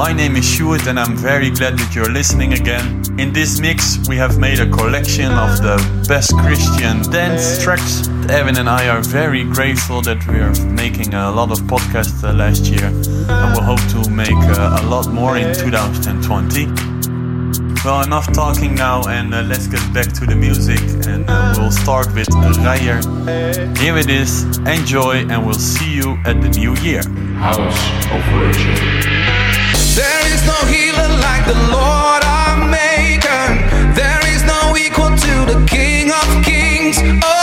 My name is Stuart and I'm very glad that you're listening again. In this mix, we have made a collection of the best Christian dance tracks. Evan and I are very grateful that we are making a lot of podcasts uh, last year and we hope to make uh, a lot more in 2020. Well, enough talking now and uh, let's get back to the music and uh, we'll start with Rayer. Here it is, enjoy and we'll see you at the new year. House of Worship. King of Kings. Oh.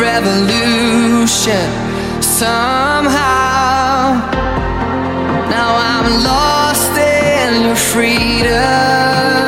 Revolution somehow. Now I'm lost in your freedom.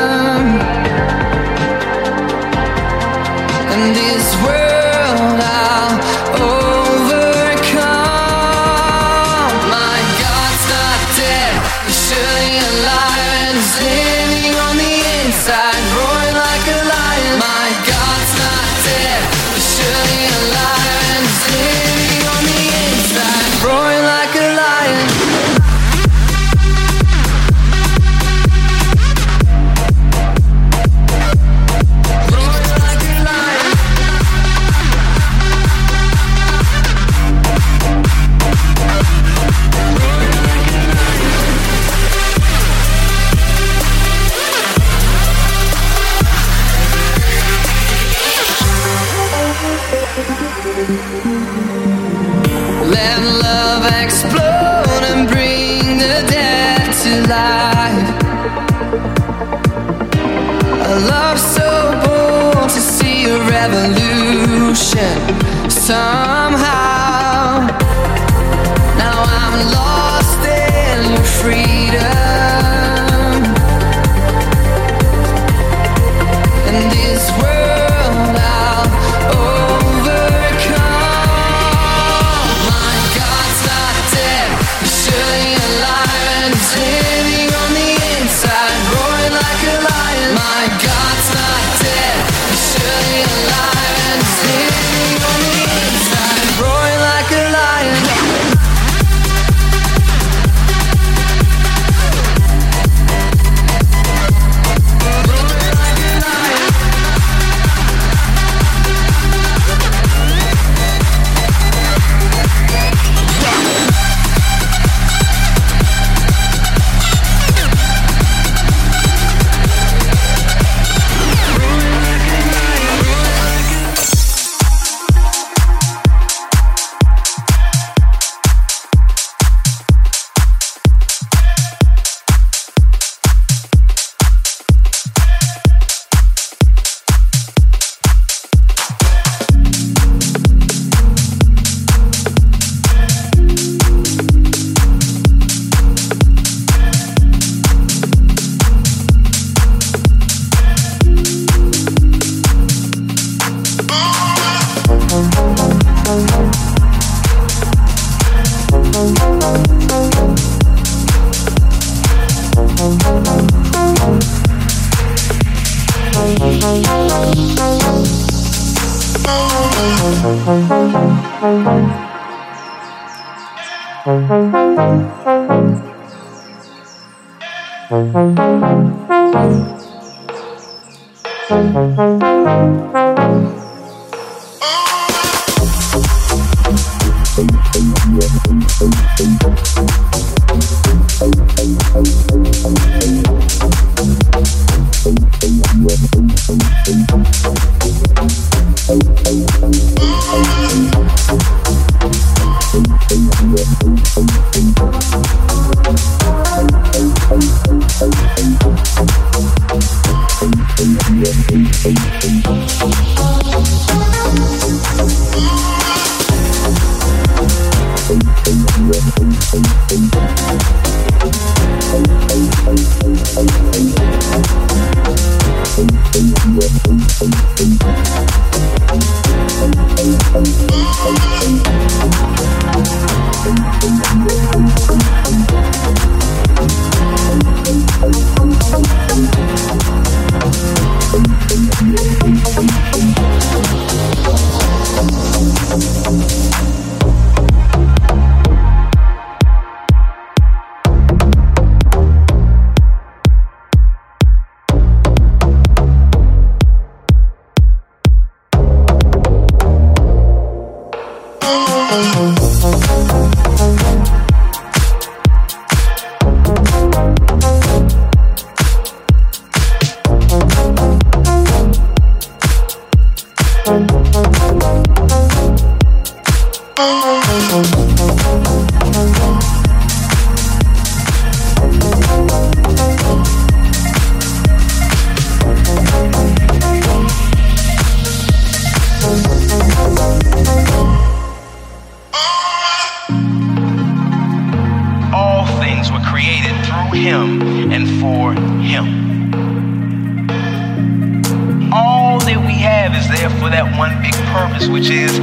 Purpose, which is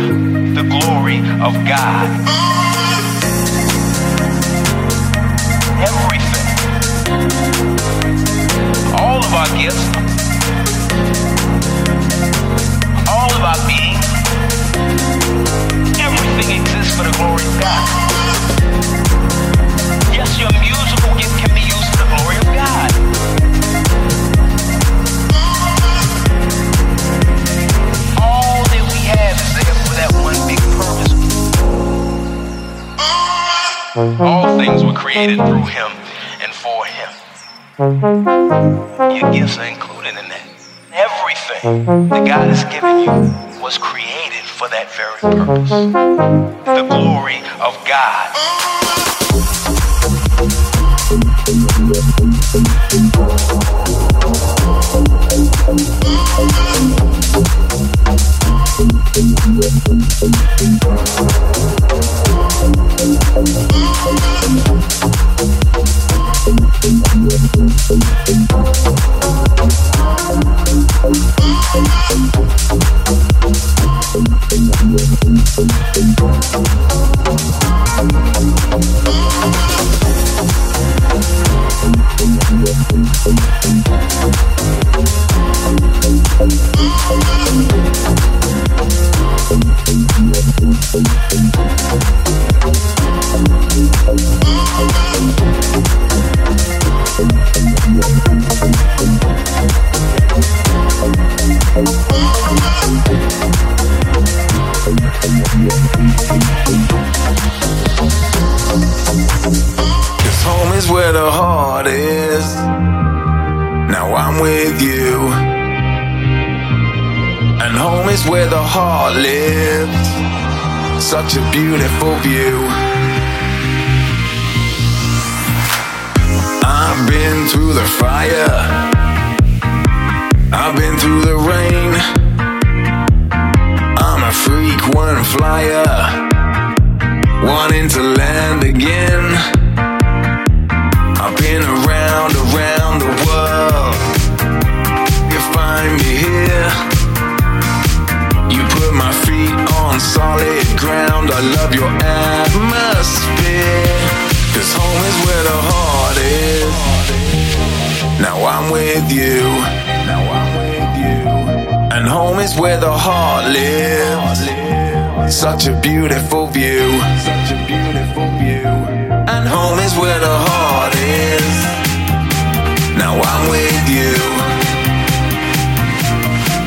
the glory of God. Everything. All of our gifts. All of our being. Everything exists for the glory of God. All things were created through him and for him. Your gifts are included in that. Everything that God has given you was created for that very purpose. The glory of God. Heart lives. Such a beautiful view. I've been through the fire. I've been through the rain. I'm a freak, one flyer wanting to land again. I've been around, on solid ground. I love your atmosphere. Cause home is where the heart is. Now I'm with you. Now I'm with you. And home is where the heart lives. Such a beautiful view. Such a beautiful view. And home is where the heart is. Now I'm with you.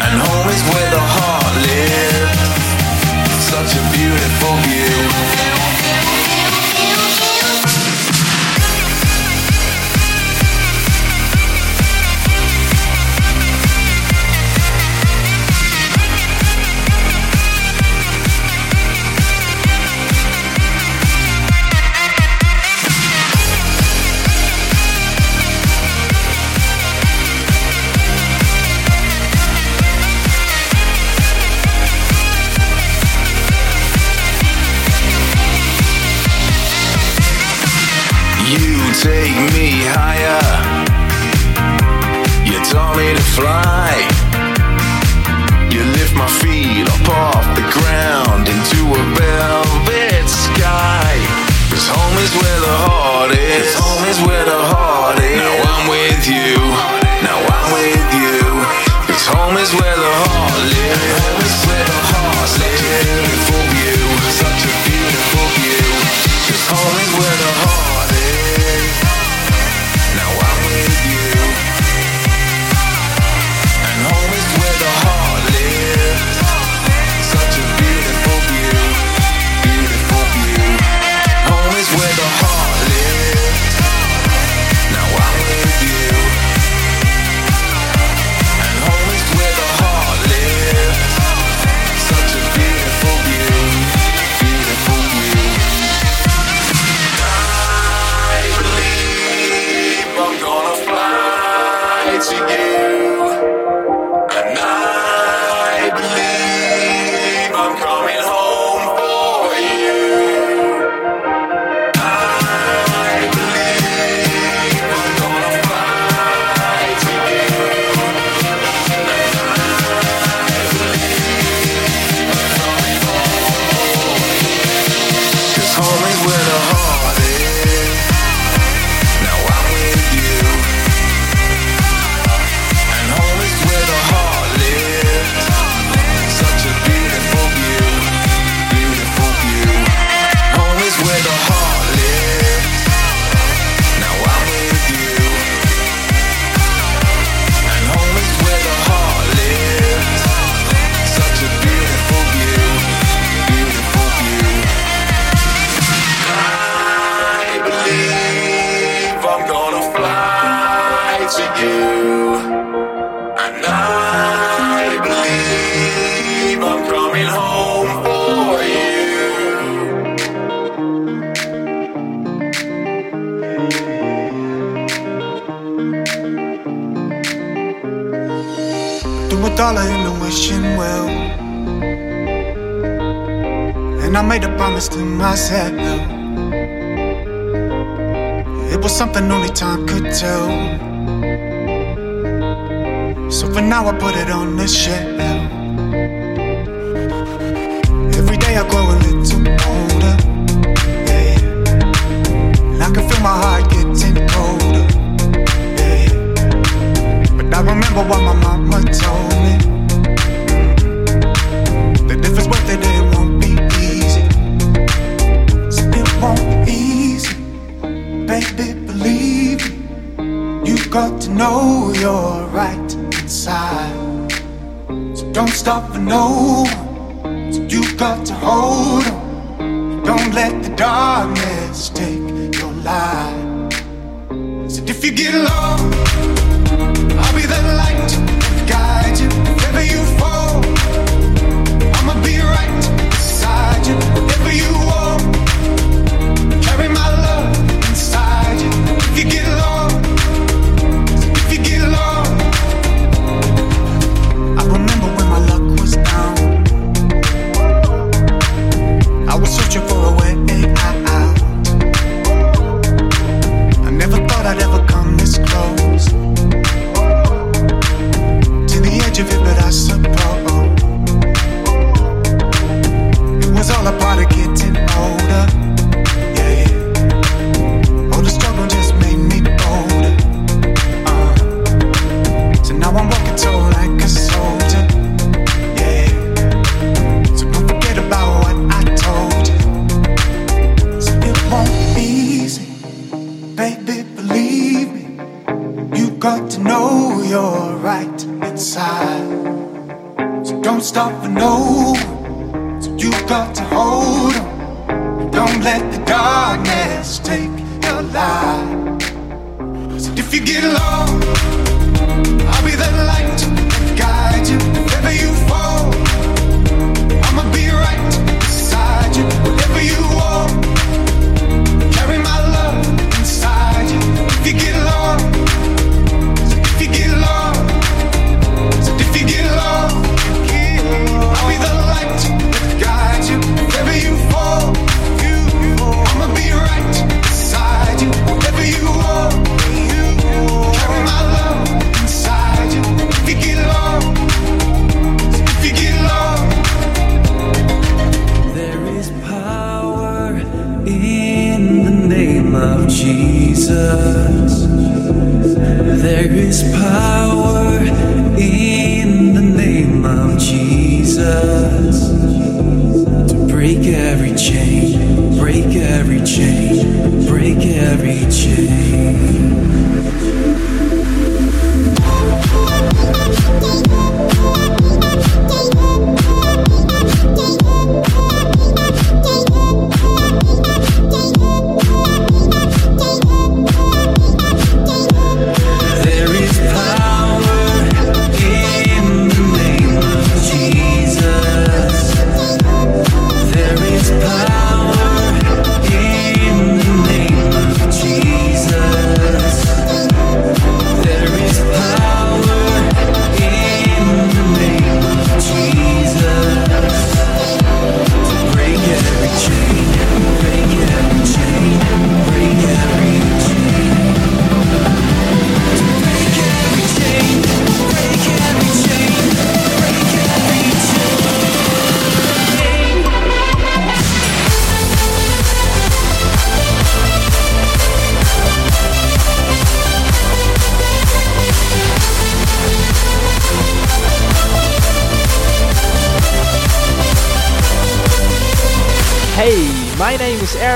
And home is where the heart lives. Such a beautiful view. Feet up off the ground into a velvet sky. Cause home is where the heart is. Home is where the heart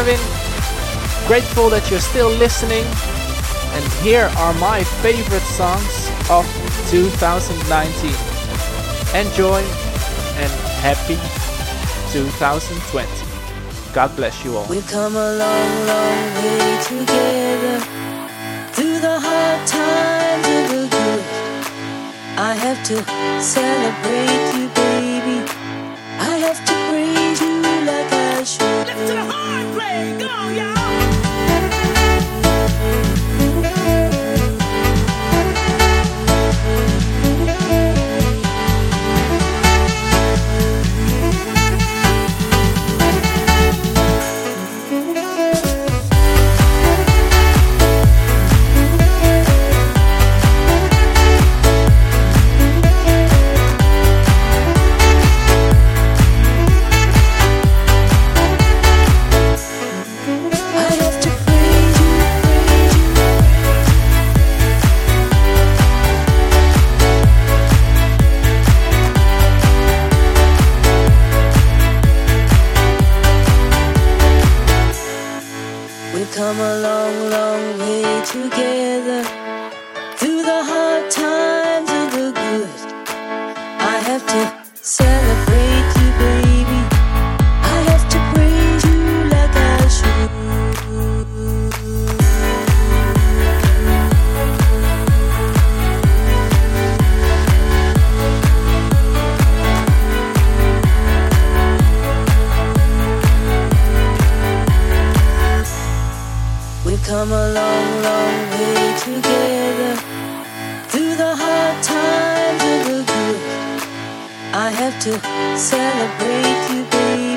subscribing. Grateful that you're still listening. And here are my favorite songs of 2019. Enjoy and happy 2020. God bless you all. We've come a long, long way together through the hard times and the good. I have to celebrate you. Oh, yeah. Celebrate you, baby.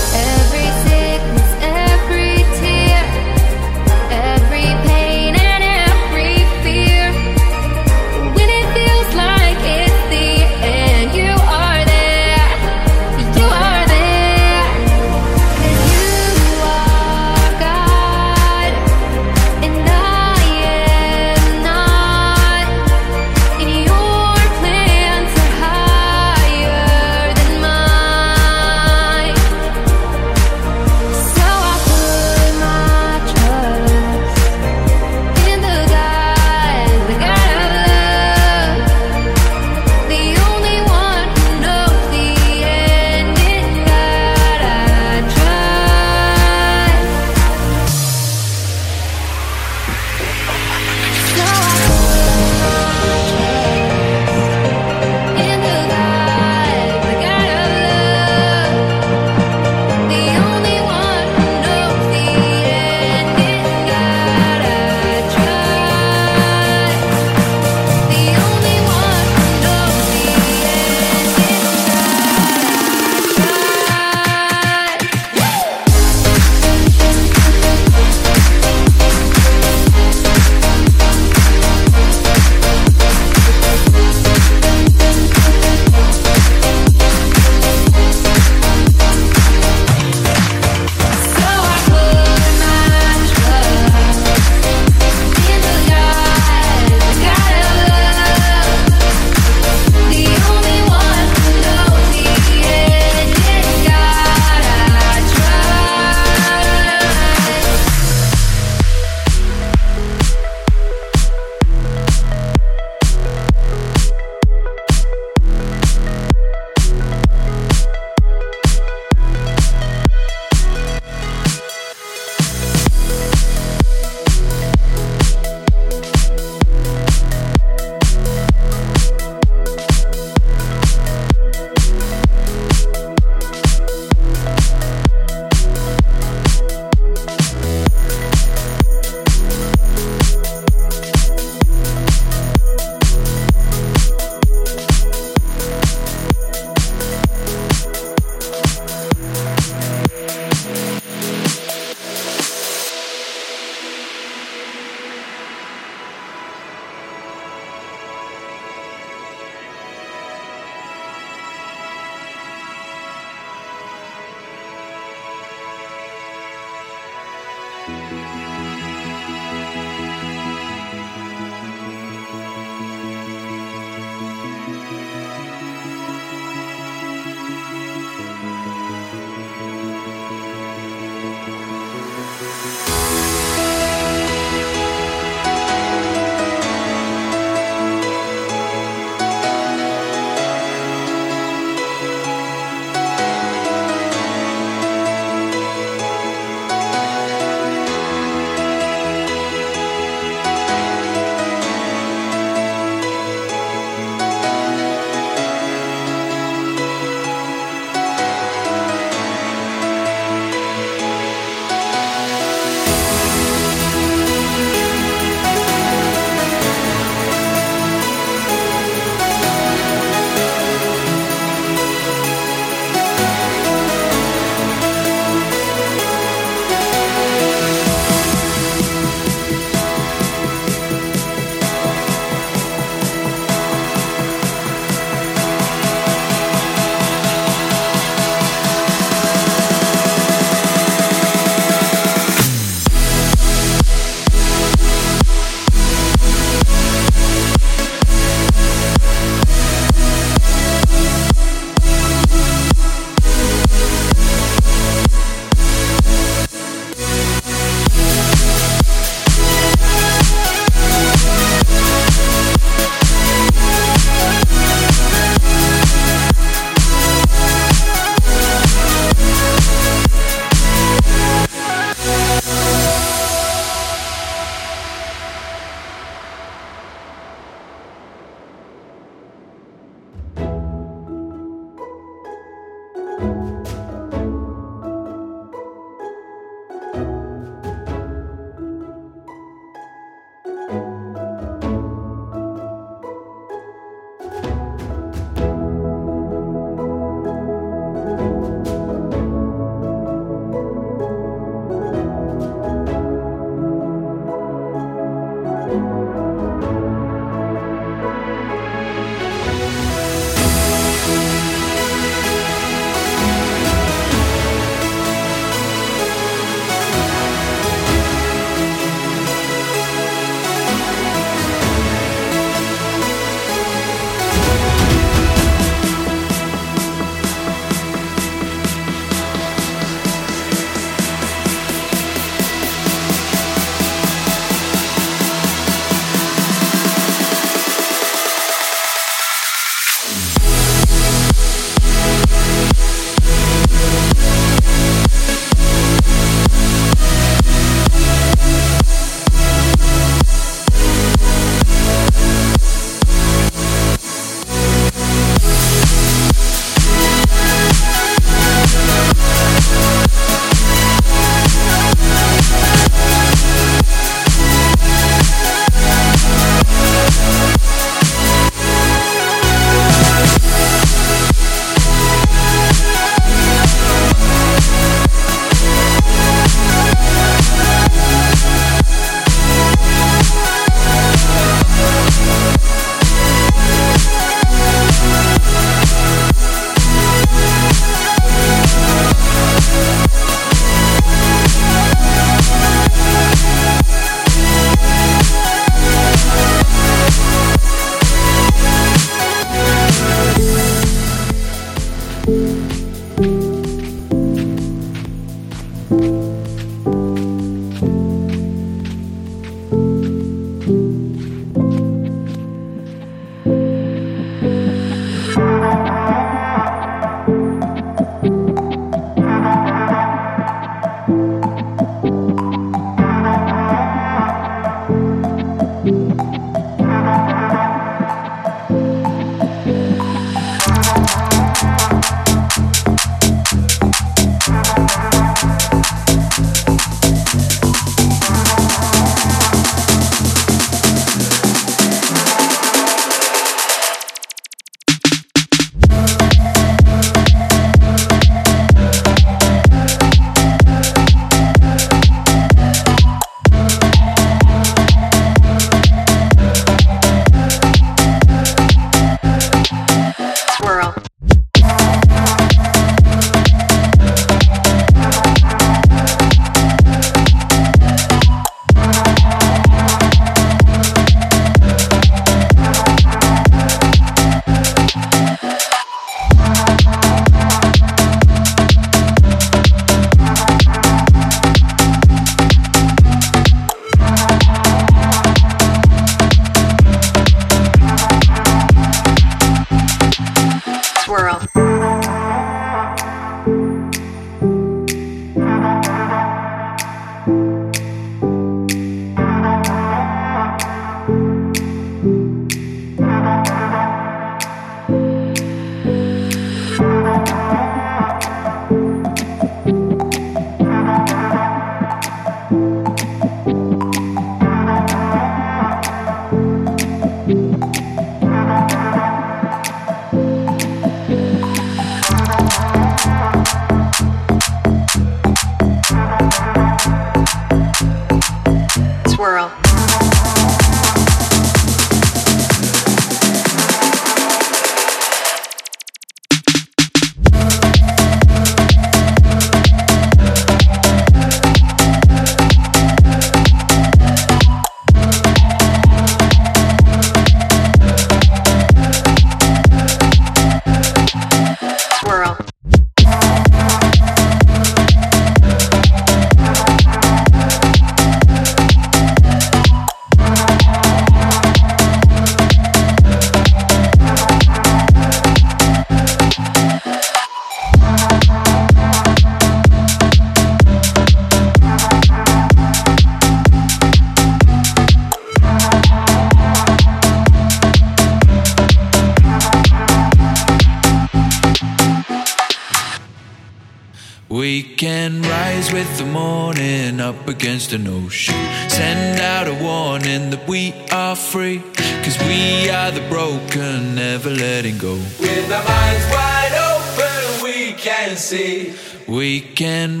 We can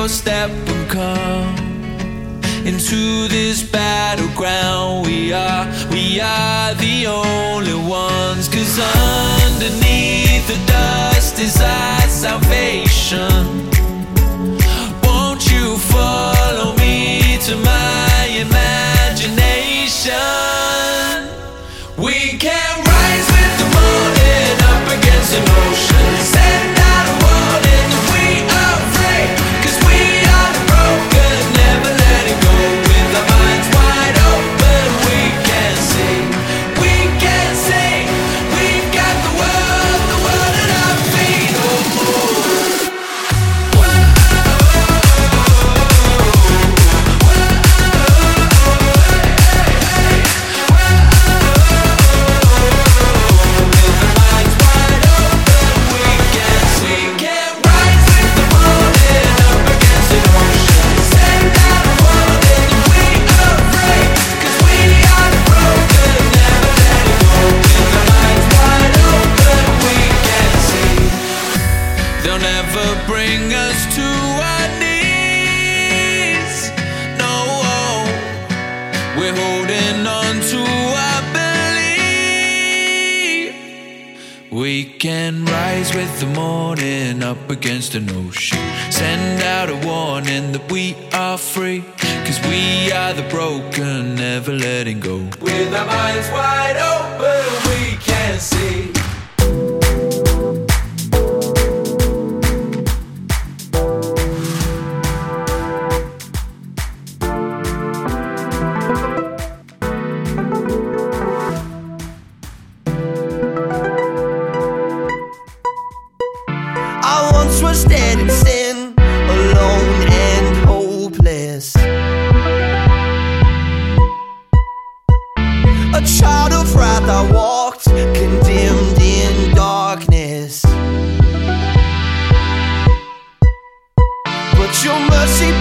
your step and come into this battleground. We are, we are the only ones. Cause underneath the dust is our salvation. just an ocean. Send out a warning that we are free. Cause we are the broken, never letting go. With our minds wide open. your mercy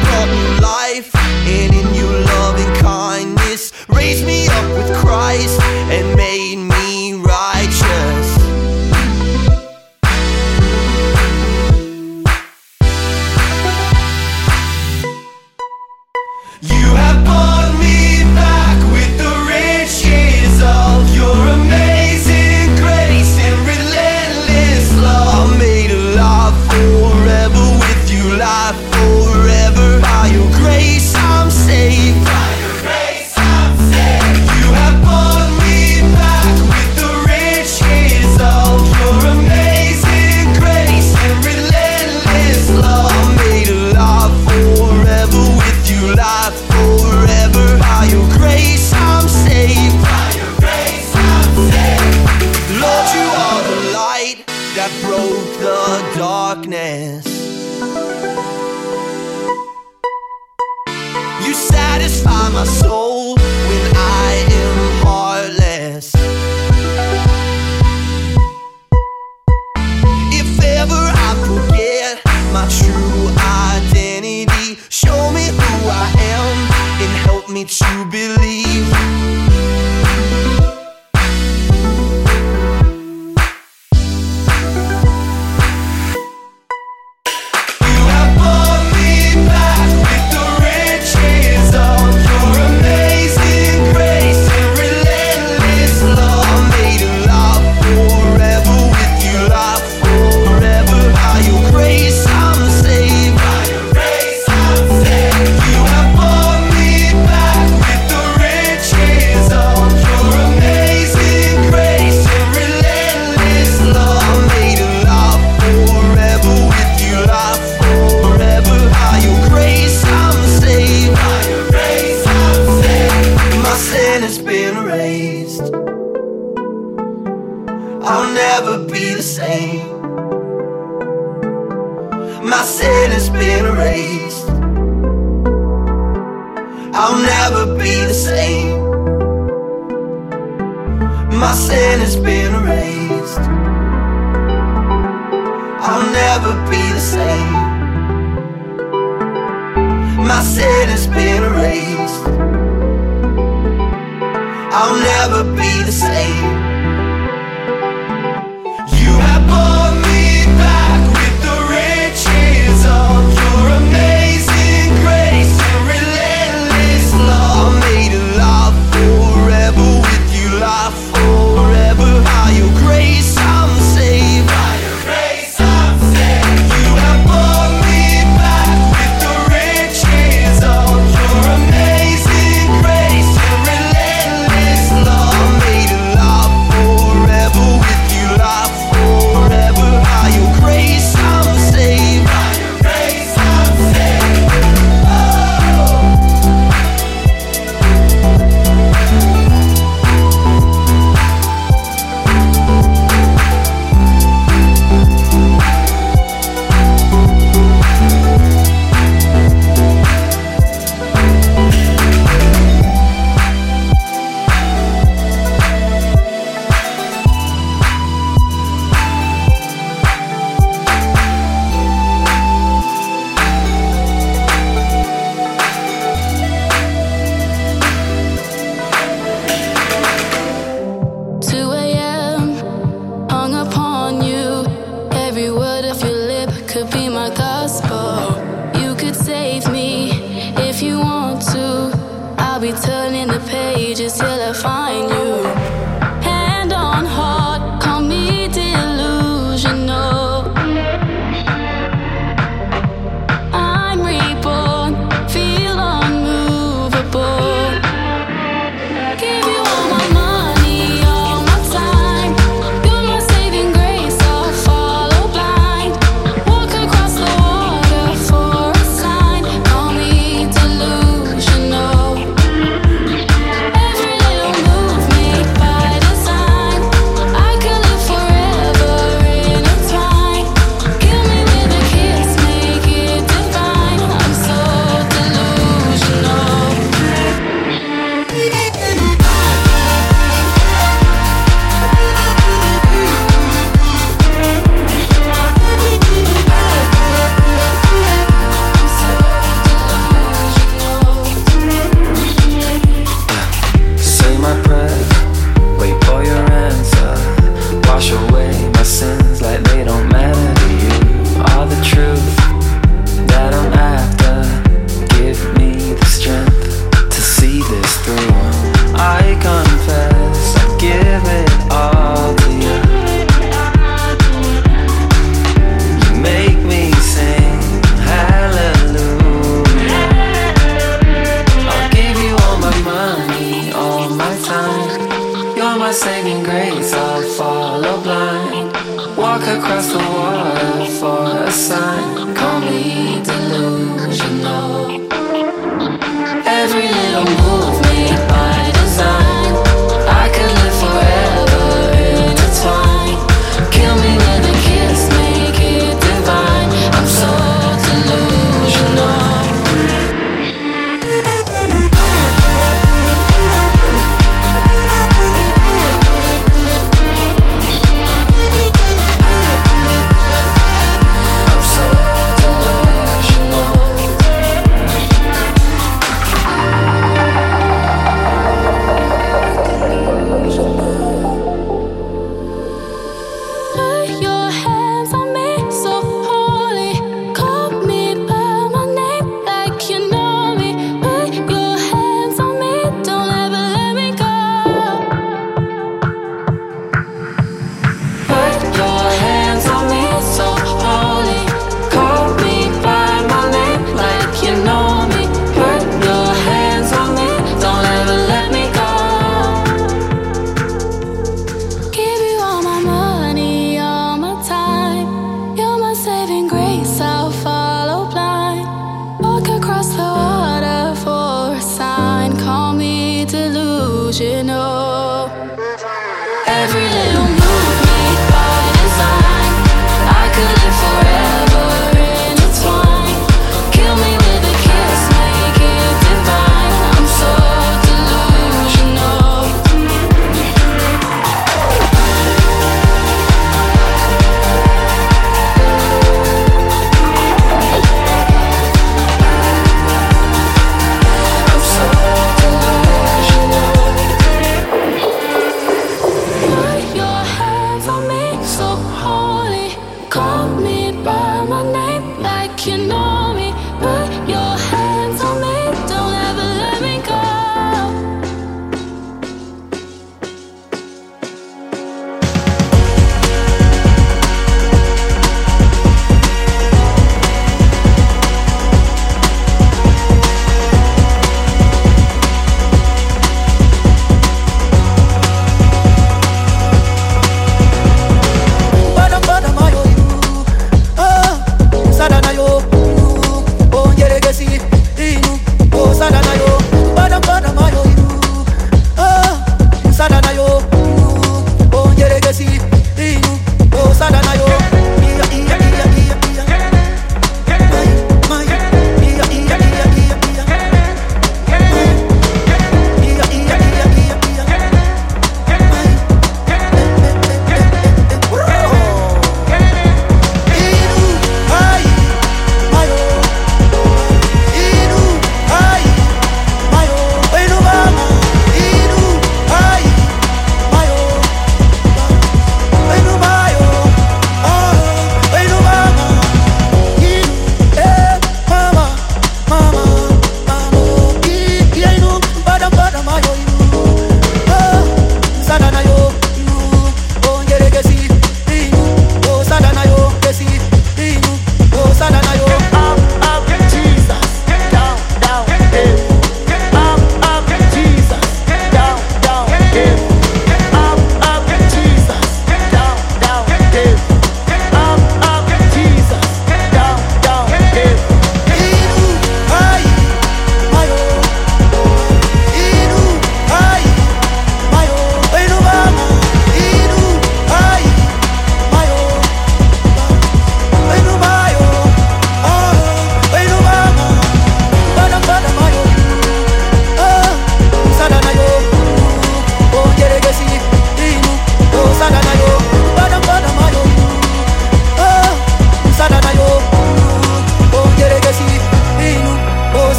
my sin has been erased. I'll never be the same.